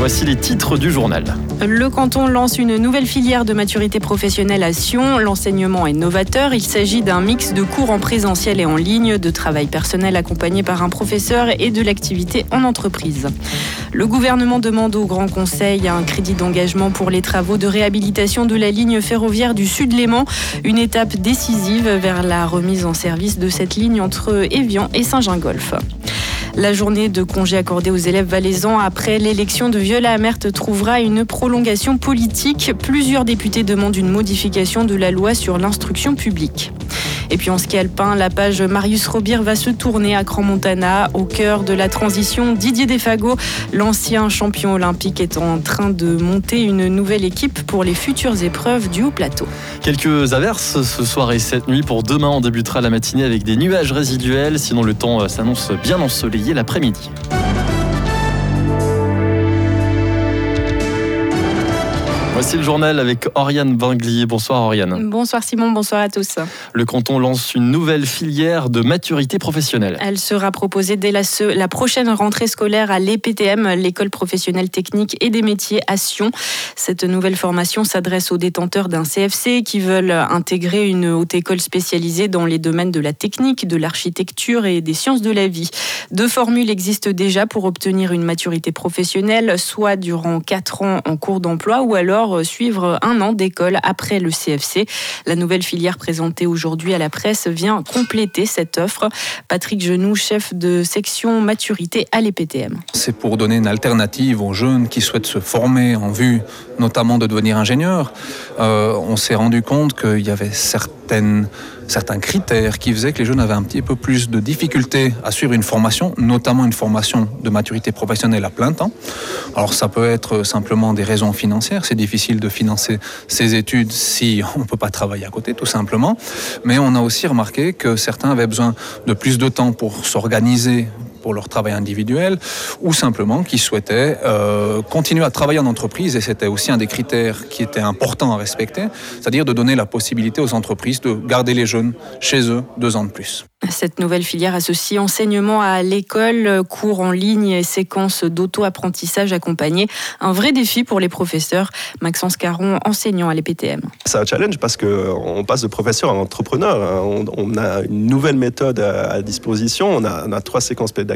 voici les titres du journal. Le canton lance une nouvelle filière de maturité professionnelle à Sion. L'enseignement est novateur. Il s'agit d'un mix de cours en présentiel et en ligne, de travail personnel accompagné par un professeur et de l'activité en entreprise. Le gouvernement demande au Grand Conseil un crédit d'engagement pour les travaux de réhabilitation de la ligne ferroviaire du Sud-Léman, une étape décisive vers la remise en service de cette ligne entre Évian et Saint-Gingolph. La journée de congé accordée aux élèves valaisans après l'élection de Viola Amert trouvera une prolongation politique. Plusieurs députés demandent une modification de la loi sur l'instruction publique. Et puis en ski alpin, la page Marius Robir va se tourner à Grand-Montana. Au cœur de la transition, Didier Defago, l'ancien champion olympique, est en train de monter une nouvelle équipe pour les futures épreuves du haut plateau. Quelques averses ce soir et cette nuit. Pour demain, on débutera la matinée avec des nuages résiduels. Sinon, le temps s'annonce bien ensoleillé l'après-midi. Voici le journal avec Oriane Binglier. Bonsoir Oriane. Bonsoir Simon, bonsoir à tous. Le canton lance une nouvelle filière de maturité professionnelle. Elle sera proposée dès la, la prochaine rentrée scolaire à l'EPTM, l'école professionnelle technique et des métiers à Sion. Cette nouvelle formation s'adresse aux détenteurs d'un CFC qui veulent intégrer une haute école spécialisée dans les domaines de la technique, de l'architecture et des sciences de la vie. Deux formules existent déjà pour obtenir une maturité professionnelle, soit durant quatre ans en cours d'emploi ou alors suivre un an d'école après le CFC. La nouvelle filière présentée aujourd'hui à la presse vient compléter cette offre. Patrick Genoux, chef de section maturité à l'EPTM. C'est pour donner une alternative aux jeunes qui souhaitent se former en vue notamment de devenir ingénieur. Euh, on s'est rendu compte qu'il y avait certaines certains critères qui faisaient que les jeunes avaient un petit peu plus de difficultés à suivre une formation, notamment une formation de maturité professionnelle à plein temps. Alors ça peut être simplement des raisons financières, c'est difficile de financer ses études si on ne peut pas travailler à côté tout simplement, mais on a aussi remarqué que certains avaient besoin de plus de temps pour s'organiser pour leur travail individuel, ou simplement qui souhaitaient euh, continuer à travailler en entreprise, et c'était aussi un des critères qui était important à respecter, c'est-à-dire de donner la possibilité aux entreprises de garder les jeunes chez eux deux ans de plus. Cette nouvelle filière associe enseignement à l'école, cours en ligne et séquences d'auto-apprentissage accompagnés. Un vrai défi pour les professeurs. Maxence Caron, enseignant à l'EPTM. C'est un challenge parce qu'on passe de professeur à entrepreneur. On, a une nouvelle méthode à, disposition. On a, trois séquences pédagogiques.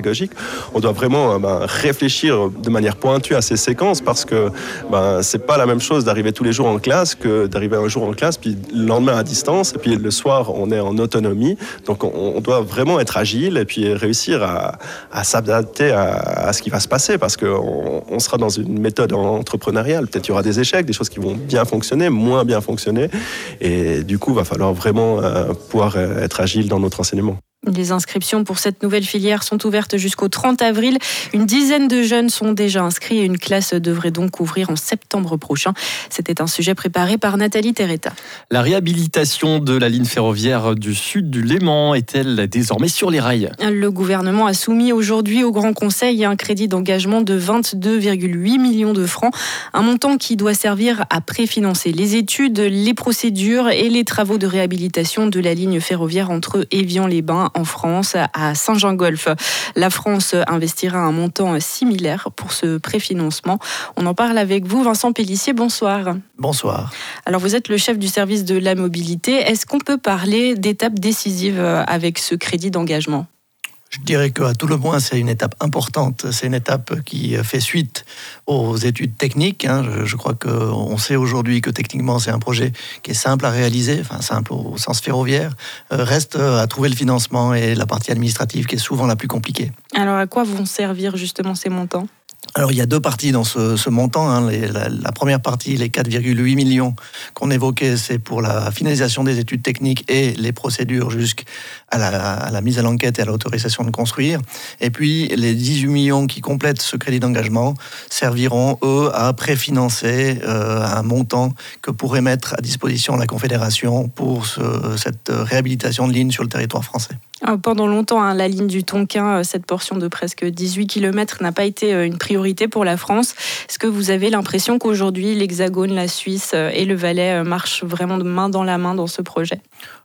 On doit vraiment ben, réfléchir de manière pointue à ces séquences parce que ben, c'est pas la même chose d'arriver tous les jours en classe que d'arriver un jour en classe, puis le lendemain à distance, et puis le soir, on est en autonomie. Donc, on, doit vraiment être agile et puis réussir à, s'adapter à, ce qui va se passer parce qu'on on sera dans une méthode entrepreneuriale. Peut-être il y aura des échecs, des choses qui vont bien fonctionner, moins bien fonctionner. Et du coup, il va falloir vraiment euh, pouvoir être agile dans notre enseignement. Les inscriptions pour cette nouvelle filière sont ouvertes jusqu'au 30 avril. Une dizaine de jeunes sont déjà inscrits et une classe devrait donc ouvrir en septembre prochain. C'était un sujet préparé par Nathalie Terretta. La réhabilitation de la ligne ferroviaire du sud du Léman est-elle désormais sur les rails? Le gouvernement a soumis aujourd'hui au Grand Conseil un crédit d'engagement de 22,8 millions de francs, un montant qui doit servir à préfinancer les études, les procédures et les travaux de réhabilitation de la ligne ferroviaire entre Évian-les-Bains en France, à Saint-Jean-Golf. La France investira un montant similaire pour ce préfinancement. On en parle avec vous, Vincent Pellissier. Bonsoir. Bonsoir. Alors, vous êtes le chef du service de la mobilité. Est-ce qu'on peut parler d'étapes décisives avec ce crédit d'engagement? Je dirais qu'à tout le moins, c'est une étape importante. C'est une étape qui fait suite aux études techniques. Hein. Je, crois qu'on sait aujourd'hui que techniquement, c'est un projet qui est simple à réaliser, enfin simple au sens ferroviaire. Euh, reste à trouver le financement et la partie administrative qui est souvent la plus compliquée. Alors, à quoi vont servir justement ces montants? Alors il y a deux parties dans ce, montant. Hein. la, première partie, les 4,8 millions qu'on évoquait, c'est pour la finalisation des études techniques et les procédures jusqu'à la, mise à l'enquête et à l'autorisation de construire. Et puis les 18 millions qui complètent ce crédit d'engagement serviront, eux, à préfinancer euh, un montant que pourrait mettre à disposition la Confédération pour cette réhabilitation de ligne sur le territoire français. Ah, pendant longtemps, hein, la ligne du Tonkin, euh, cette portion de presque 18 km, n'a pas été euh, une priorité pour la France. Est-ce que vous avez l'impression qu'aujourd'hui, l'Hexagone, la Suisse euh, et le Valais marchent vraiment de main dans la main dans ce projet?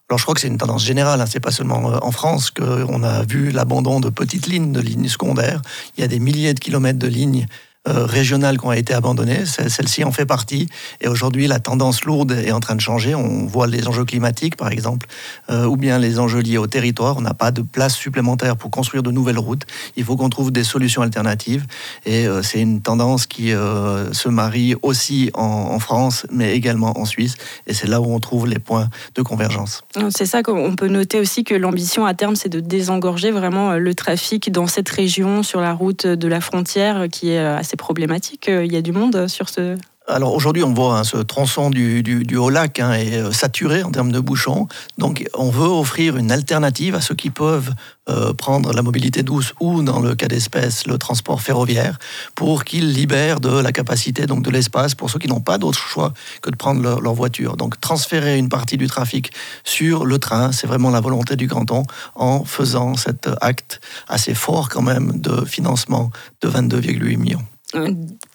Alors je crois que c'est une tendance générale, hein. c'est pas seulement en France qu'on a vu l'abandon de petites lignes, de lignes secondaires. Il y a des milliers de kilomètres de lignes régionales qui ont été abandonnées. Celle-ci en fait partie. Et aujourd'hui, la tendance lourde est en train de changer. On voit les enjeux climatiques, par exemple, ou bien les enjeux liés au territoire. On n'a pas de place supplémentaire pour construire de nouvelles routes. Il faut qu'on trouve des solutions alternatives. Et c'est une tendance qui se marie aussi en, France, mais également en Suisse. Et c'est là où on trouve les points de convergence. C'est ça qu'on peut noter aussi que l'ambition à terme, c'est de désengorger vraiment le trafic dans cette région, sur la route de la frontière, qui est assez problématique. Il y a du monde sur ce, alors aujourd'hui, on voit hein, ce tronçon du, haut lac hein, est euh, saturé en termes de bouchons. Donc on veut offrir une alternative à ceux qui peuvent euh, prendre la mobilité douce ou, dans le cas d'espèce, le transport ferroviaire, pour qu'ils libèrent de la capacité, donc de l'espace, pour ceux qui n'ont pas d'autre choix que de prendre leur, leur, voiture. Donc transférer une partie du trafic sur le train, c'est vraiment la volonté du canton en faisant cet acte assez fort quand même de financement de 22,8 millions.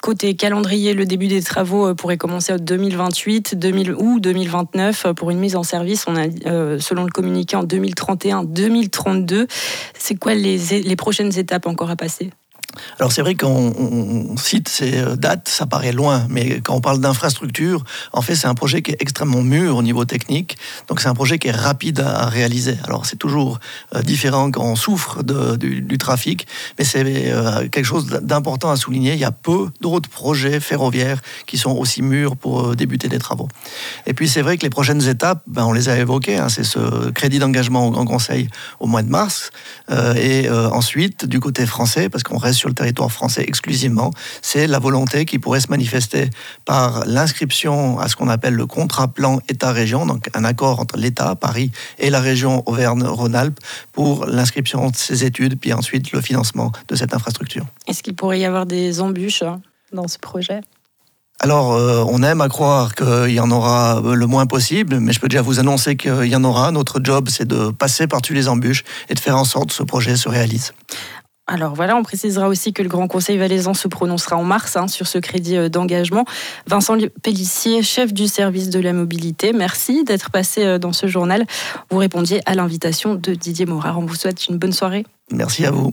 Côté calendrier, le début des travaux euh, pourrait commencer en 2028 2000, ou 2029 pour une mise en service. On a, euh, selon le communiqué, en 2031-2032. C'est quoi les prochaines étapes encore à passer? Alors c'est vrai qu'on cite ces euh, dates, ça paraît loin, mais quand on parle d'infrastructure, en fait c'est un projet qui est extrêmement mûr au niveau technique, donc c'est un projet qui est rapide à réaliser. Alors c'est toujours euh, différent quand on souffre du, trafic, mais c'est euh, quelque chose d'important à souligner. Il y a peu d'autres projets ferroviaires qui sont aussi mûrs pour débuter des travaux. Et puis c'est vrai que les prochaines étapes, ben, on les a évoquées, hein, c'est ce crédit d'engagement au Grand Conseil au mois de mars, et ensuite du côté français, parce qu'on reste sur le territoire français exclusivement, c'est la volonté qui pourrait se manifester par l'inscription à ce qu'on appelle le contrat plan État-région, donc un accord entre l'État, Paris, et la région Auvergne-Rhône-Alpes pour l'inscription de ces études, puis ensuite le financement de cette infrastructure. Est-ce qu'il pourrait y avoir des embûches hein, dans ce projet? Alors, euh, on aime à croire qu'il y en aura le moins possible, mais je peux déjà vous annoncer qu'il y en aura. Notre job, c'est de passer par-dessus les embûches et de faire en sorte que ce projet se réalise. Alors voilà, on précisera aussi que le Grand Conseil valaisan se prononcera en mars hein, sur ce crédit euh, d'engagement. Vincent Pellissier, chef du service de la mobilité, merci d'être passé euh, dans ce journal. Vous répondiez à l'invitation de Didier Morard. On vous souhaite une bonne soirée. Merci à vous.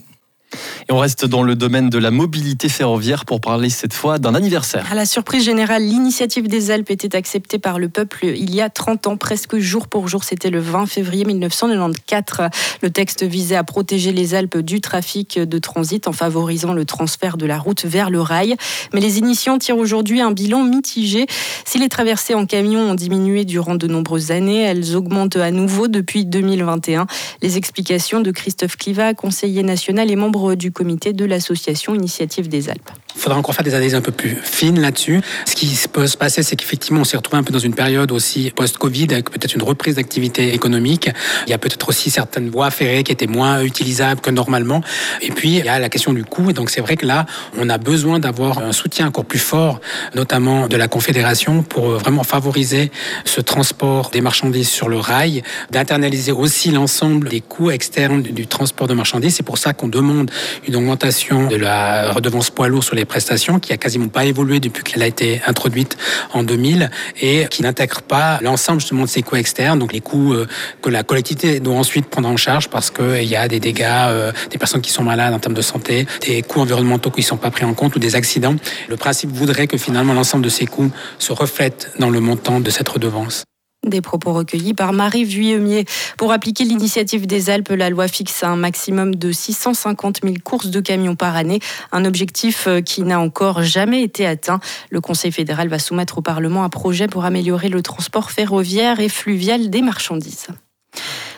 Et on reste dans le domaine de la mobilité ferroviaire pour parler cette fois d'un anniversaire. À la surprise générale, l'initiative des Alpes était acceptée par le peuple il y a 30 ans, presque jour pour jour. C'était le 20 février 1994. Le texte visait à protéger les Alpes du trafic de transit en favorisant le transfert de la route vers le rail. Mais les initiants tirent aujourd'hui un bilan mitigé. Si les traversées en camion ont diminué durant de nombreuses années, elles augmentent à nouveau depuis 2021. Les explications de Christophe Cliva, conseiller national et membre du comité de l'association Initiative des Alpes. Il faudra encore faire des analyses un peu plus fines là-dessus. Ce qui peut se passer, c'est qu'effectivement, on s'est retrouvé un peu dans une période aussi post-Covid avec peut-être une reprise d'activité économique. Il y a peut-être aussi certaines voies ferrées qui étaient moins utilisables que normalement. Et puis, il y a la question du coût. Et donc, c'est vrai que là, on a besoin d'avoir un soutien encore plus fort, notamment de la Confédération, pour vraiment favoriser ce transport des marchandises sur le rail, d'internaliser aussi l'ensemble des coûts externes du transport de marchandises. C'est pour ça qu'on demande une augmentation de la redevance poids lourd sur les prestations qui a quasiment pas évolué depuis qu'elle a été introduite en 2000 et qui n'intègre pas l'ensemble justement de ces coûts externes, donc les coûts euh, que la collectivité doit ensuite prendre en charge parce qu'il y a des dégâts, euh, des personnes qui sont malades en termes de santé, des coûts environnementaux qui ne sont pas pris en compte ou des accidents. Le principe voudrait que finalement l'ensemble de ces coûts se reflète dans le montant de cette redevance. Des propos recueillis par Marie Vuillemier. Pour appliquer l'initiative des Alpes, la loi fixe un maximum de 650 000 courses de camions par année, un objectif euh, qui n'a encore jamais été atteint. Le Conseil fédéral va soumettre au Parlement un projet pour améliorer le transport ferroviaire et fluvial des marchandises.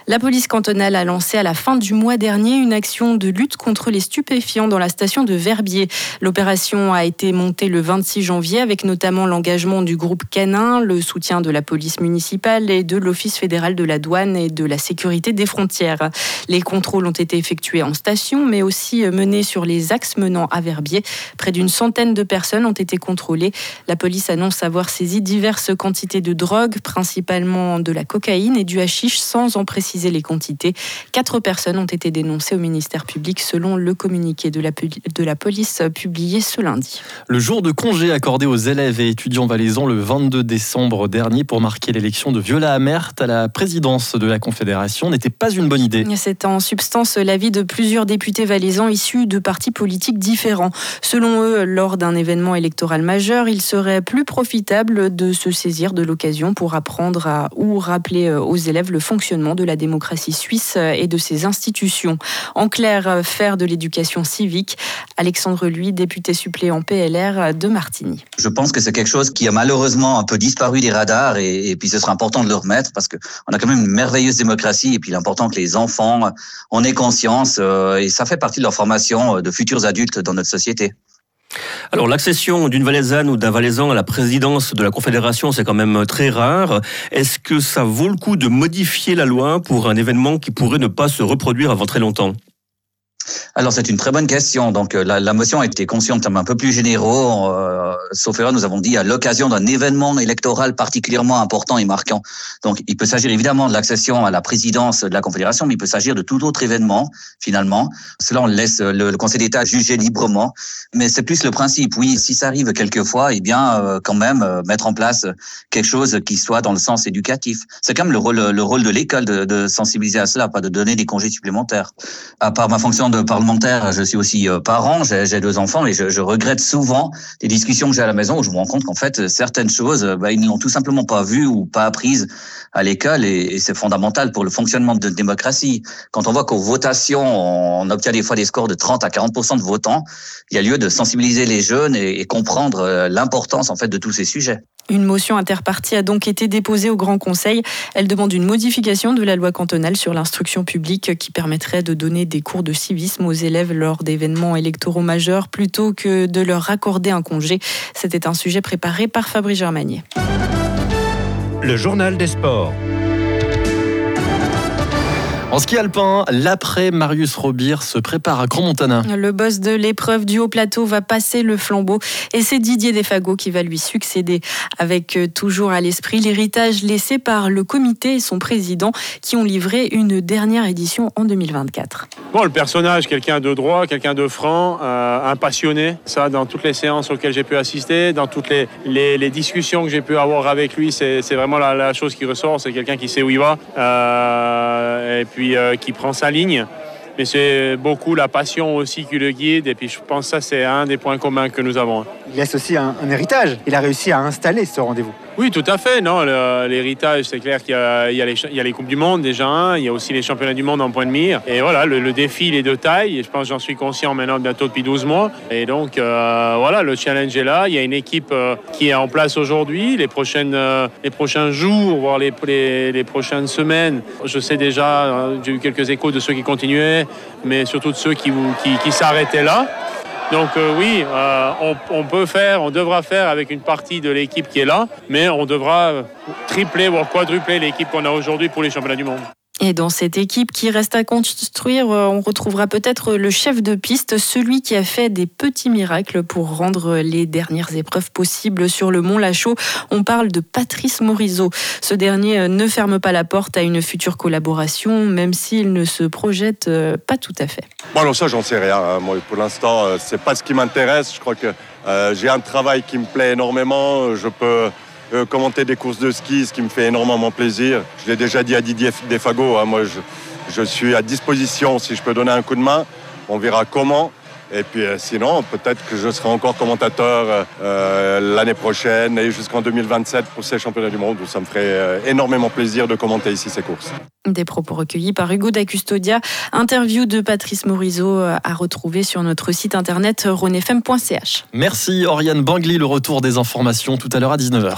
La police cantonale a lancé à la fin du mois dernier une action de lutte contre les stupéfiants dans la station de Verbier. L'opération a été montée le 26 janvier avec notamment l'engagement du groupe Canin, le soutien de la police municipale et de l'Office fédéral de la douane et de la sécurité des frontières. Les contrôles ont été effectués en station mais aussi menés sur les axes menant à Verbier. Près d'une centaine de personnes ont été contrôlées. La police annonce avoir saisi diverses quantités de drogue, principalement de la cocaïne et du hashish sans en préciser préciser les quantités. Quatre personnes ont été dénoncées au ministère public selon le communiqué de la, de la police publié ce lundi. Le jour de congé accordé aux élèves et étudiants valaisans le 22 décembre dernier pour marquer l'élection de Viola Amert à la présidence de la Confédération n'était pas une bonne idée. C'est en substance l'avis de plusieurs députés valaisans issus de partis politiques différents. Selon eux, lors d'un événement électoral majeur, il serait plus profitable de se saisir de l'occasion pour apprendre à, ou rappeler euh, aux élèves le fonctionnement de la démocratie suisse et de ses institutions. En clair, faire de l'éducation civique. Alexandre Lui, député suppléant PLR de Martigny. Je pense que c'est quelque chose qui a malheureusement un peu disparu des radars et, puis ce sera important de le remettre parce qu'on a quand même une merveilleuse démocratie et puis il est important que les enfants en aient conscience euh, et ça fait partie de leur formation de futurs adultes dans notre société. Alors l'accession d'une Valaisanne ou d'un Valaisan à la présidence de la Confédération, c'est quand même très rare. Est-ce que ça vaut le coup de modifier la loi pour un événement qui pourrait ne pas se reproduire avant très longtemps? Alors c'est une très bonne question. Donc euh, la, la motion a été conçue en un peu plus généraux. Euh, sauf erreur, nous avons dit à l'occasion d'un événement électoral particulièrement important et marquant. Donc il peut s'agir évidemment de l'accession à la présidence de la Confédération, mais il peut s'agir de tout autre événement finalement. Cela on laisse le, le Conseil d'État juger librement. Mais c'est plus le principe. Oui, si ça arrive quelquefois, eh bien euh, quand même euh, mettre en place quelque chose qui soit dans le sens éducatif. C'est quand même le rôle, le rôle de l'école de, de sensibiliser à cela, pas de donner des congés supplémentaires. À part ma fonction de parlementaire, je suis aussi euh, parent, j'ai deux enfants et je, je, regrette souvent des discussions que j'ai à la maison où je me rends compte qu'en fait certaines choses, bah, ils ne l'ont tout simplement pas vues ou pas apprises à l'école et, et c'est fondamental pour le fonctionnement de démocratie. Quand on voit qu'aux votations, on obtient des fois des scores de 30 à 40% de votants, il y a lieu de sensibiliser les jeunes et, et comprendre euh, l'importance en fait de tous ces sujets. Une motion interpartie a donc été déposée au Grand Conseil. Elle demande une modification de la loi cantonale sur l'instruction publique qui permettrait de donner des cours de civisme aux élèves lors d'événements électoraux majeurs plutôt que de leur accorder un congé. C'était un sujet préparé par Fabrice Germanier. Le journal des sports. En ski alpin, l'après Marius Robir se prépare à Grand Montana. Le boss de l'épreuve du haut plateau va passer le flambeau et c'est Didier Desfago qui va lui succéder. Avec euh, toujours à l'esprit l'héritage laissé par le comité et son président qui ont livré une dernière édition en 2024. Bon, le personnage, quelqu'un de droit, quelqu'un de franc, euh, un passionné. Ça, dans toutes les séances auxquelles j'ai pu assister, dans toutes les, les, les discussions que j'ai pu avoir avec lui, c'est vraiment la, la, chose qui ressort. C'est quelqu'un qui sait où il va. Euh, et puis euh, qui prend sa ligne. Mais c'est beaucoup la passion aussi qui le guide. Et puis je pense que ça, c'est un des points communs que nous avons. Il laisse aussi un, un héritage. Il a réussi à installer ce rendez-vous. Oui, tout à fait. Non, l'héritage, c'est clair qu'il y, a les Coupes du Monde déjà. Hein, il y a aussi les Championnats du Monde en point de mire. Et voilà, le, défi, il est de taille. Je pense j'en suis conscient maintenant bientôt depuis 12 mois. Et donc, euh, voilà, le challenge est là. Il y a une équipe euh, qui est en place aujourd'hui. Les, euh, prochains jours, voire les, prochaines semaines, je sais déjà, hein, j'ai eu quelques échos de ceux qui continuaient, mais surtout de ceux qui s'arrêtaient là. Donc euh, oui, euh, on, on, peut faire, on devra faire avec une partie de l'équipe qui est là, mais on devra tripler, voire quadrupler l'équipe qu'on a aujourd'hui pour les championnats du monde. Et dans cette équipe qui reste à construire, euh, on retrouvera peut-être le chef de piste, celui qui a fait des petits miracles pour rendre les dernières épreuves possibles sur le Mont Lachaud. On parle de Patrice Morisot. Ce dernier ne ferme pas la porte à une future collaboration, même s'il ne se projette pas tout à fait. Bon, alors ça, j'en sais rien. Moi, pour l'instant, c'est pas ce qui m'intéresse. Je crois que euh, j'ai un travail qui me plaît énormément. Je peux euh, commenter des courses de ski, ce qui me fait énormément plaisir. Je l'ai déjà dit à Didier Defago, hein, moi je, je, suis à disposition si je peux donner un coup de main. On verra comment. Et puis euh, sinon, peut-être que je serai encore commentateur euh, l'année prochaine et jusqu'en 2027 pour ces championnats du monde où ça me ferait euh, énormément plaisir de commenter ici ces courses. Des propos recueillis par Hugo Dacustodia. Interview de Patrice Morisot à retrouver sur notre site internet ronefm.ch. Merci Oriane Bangli, le retour des informations tout à l'heure à 19h.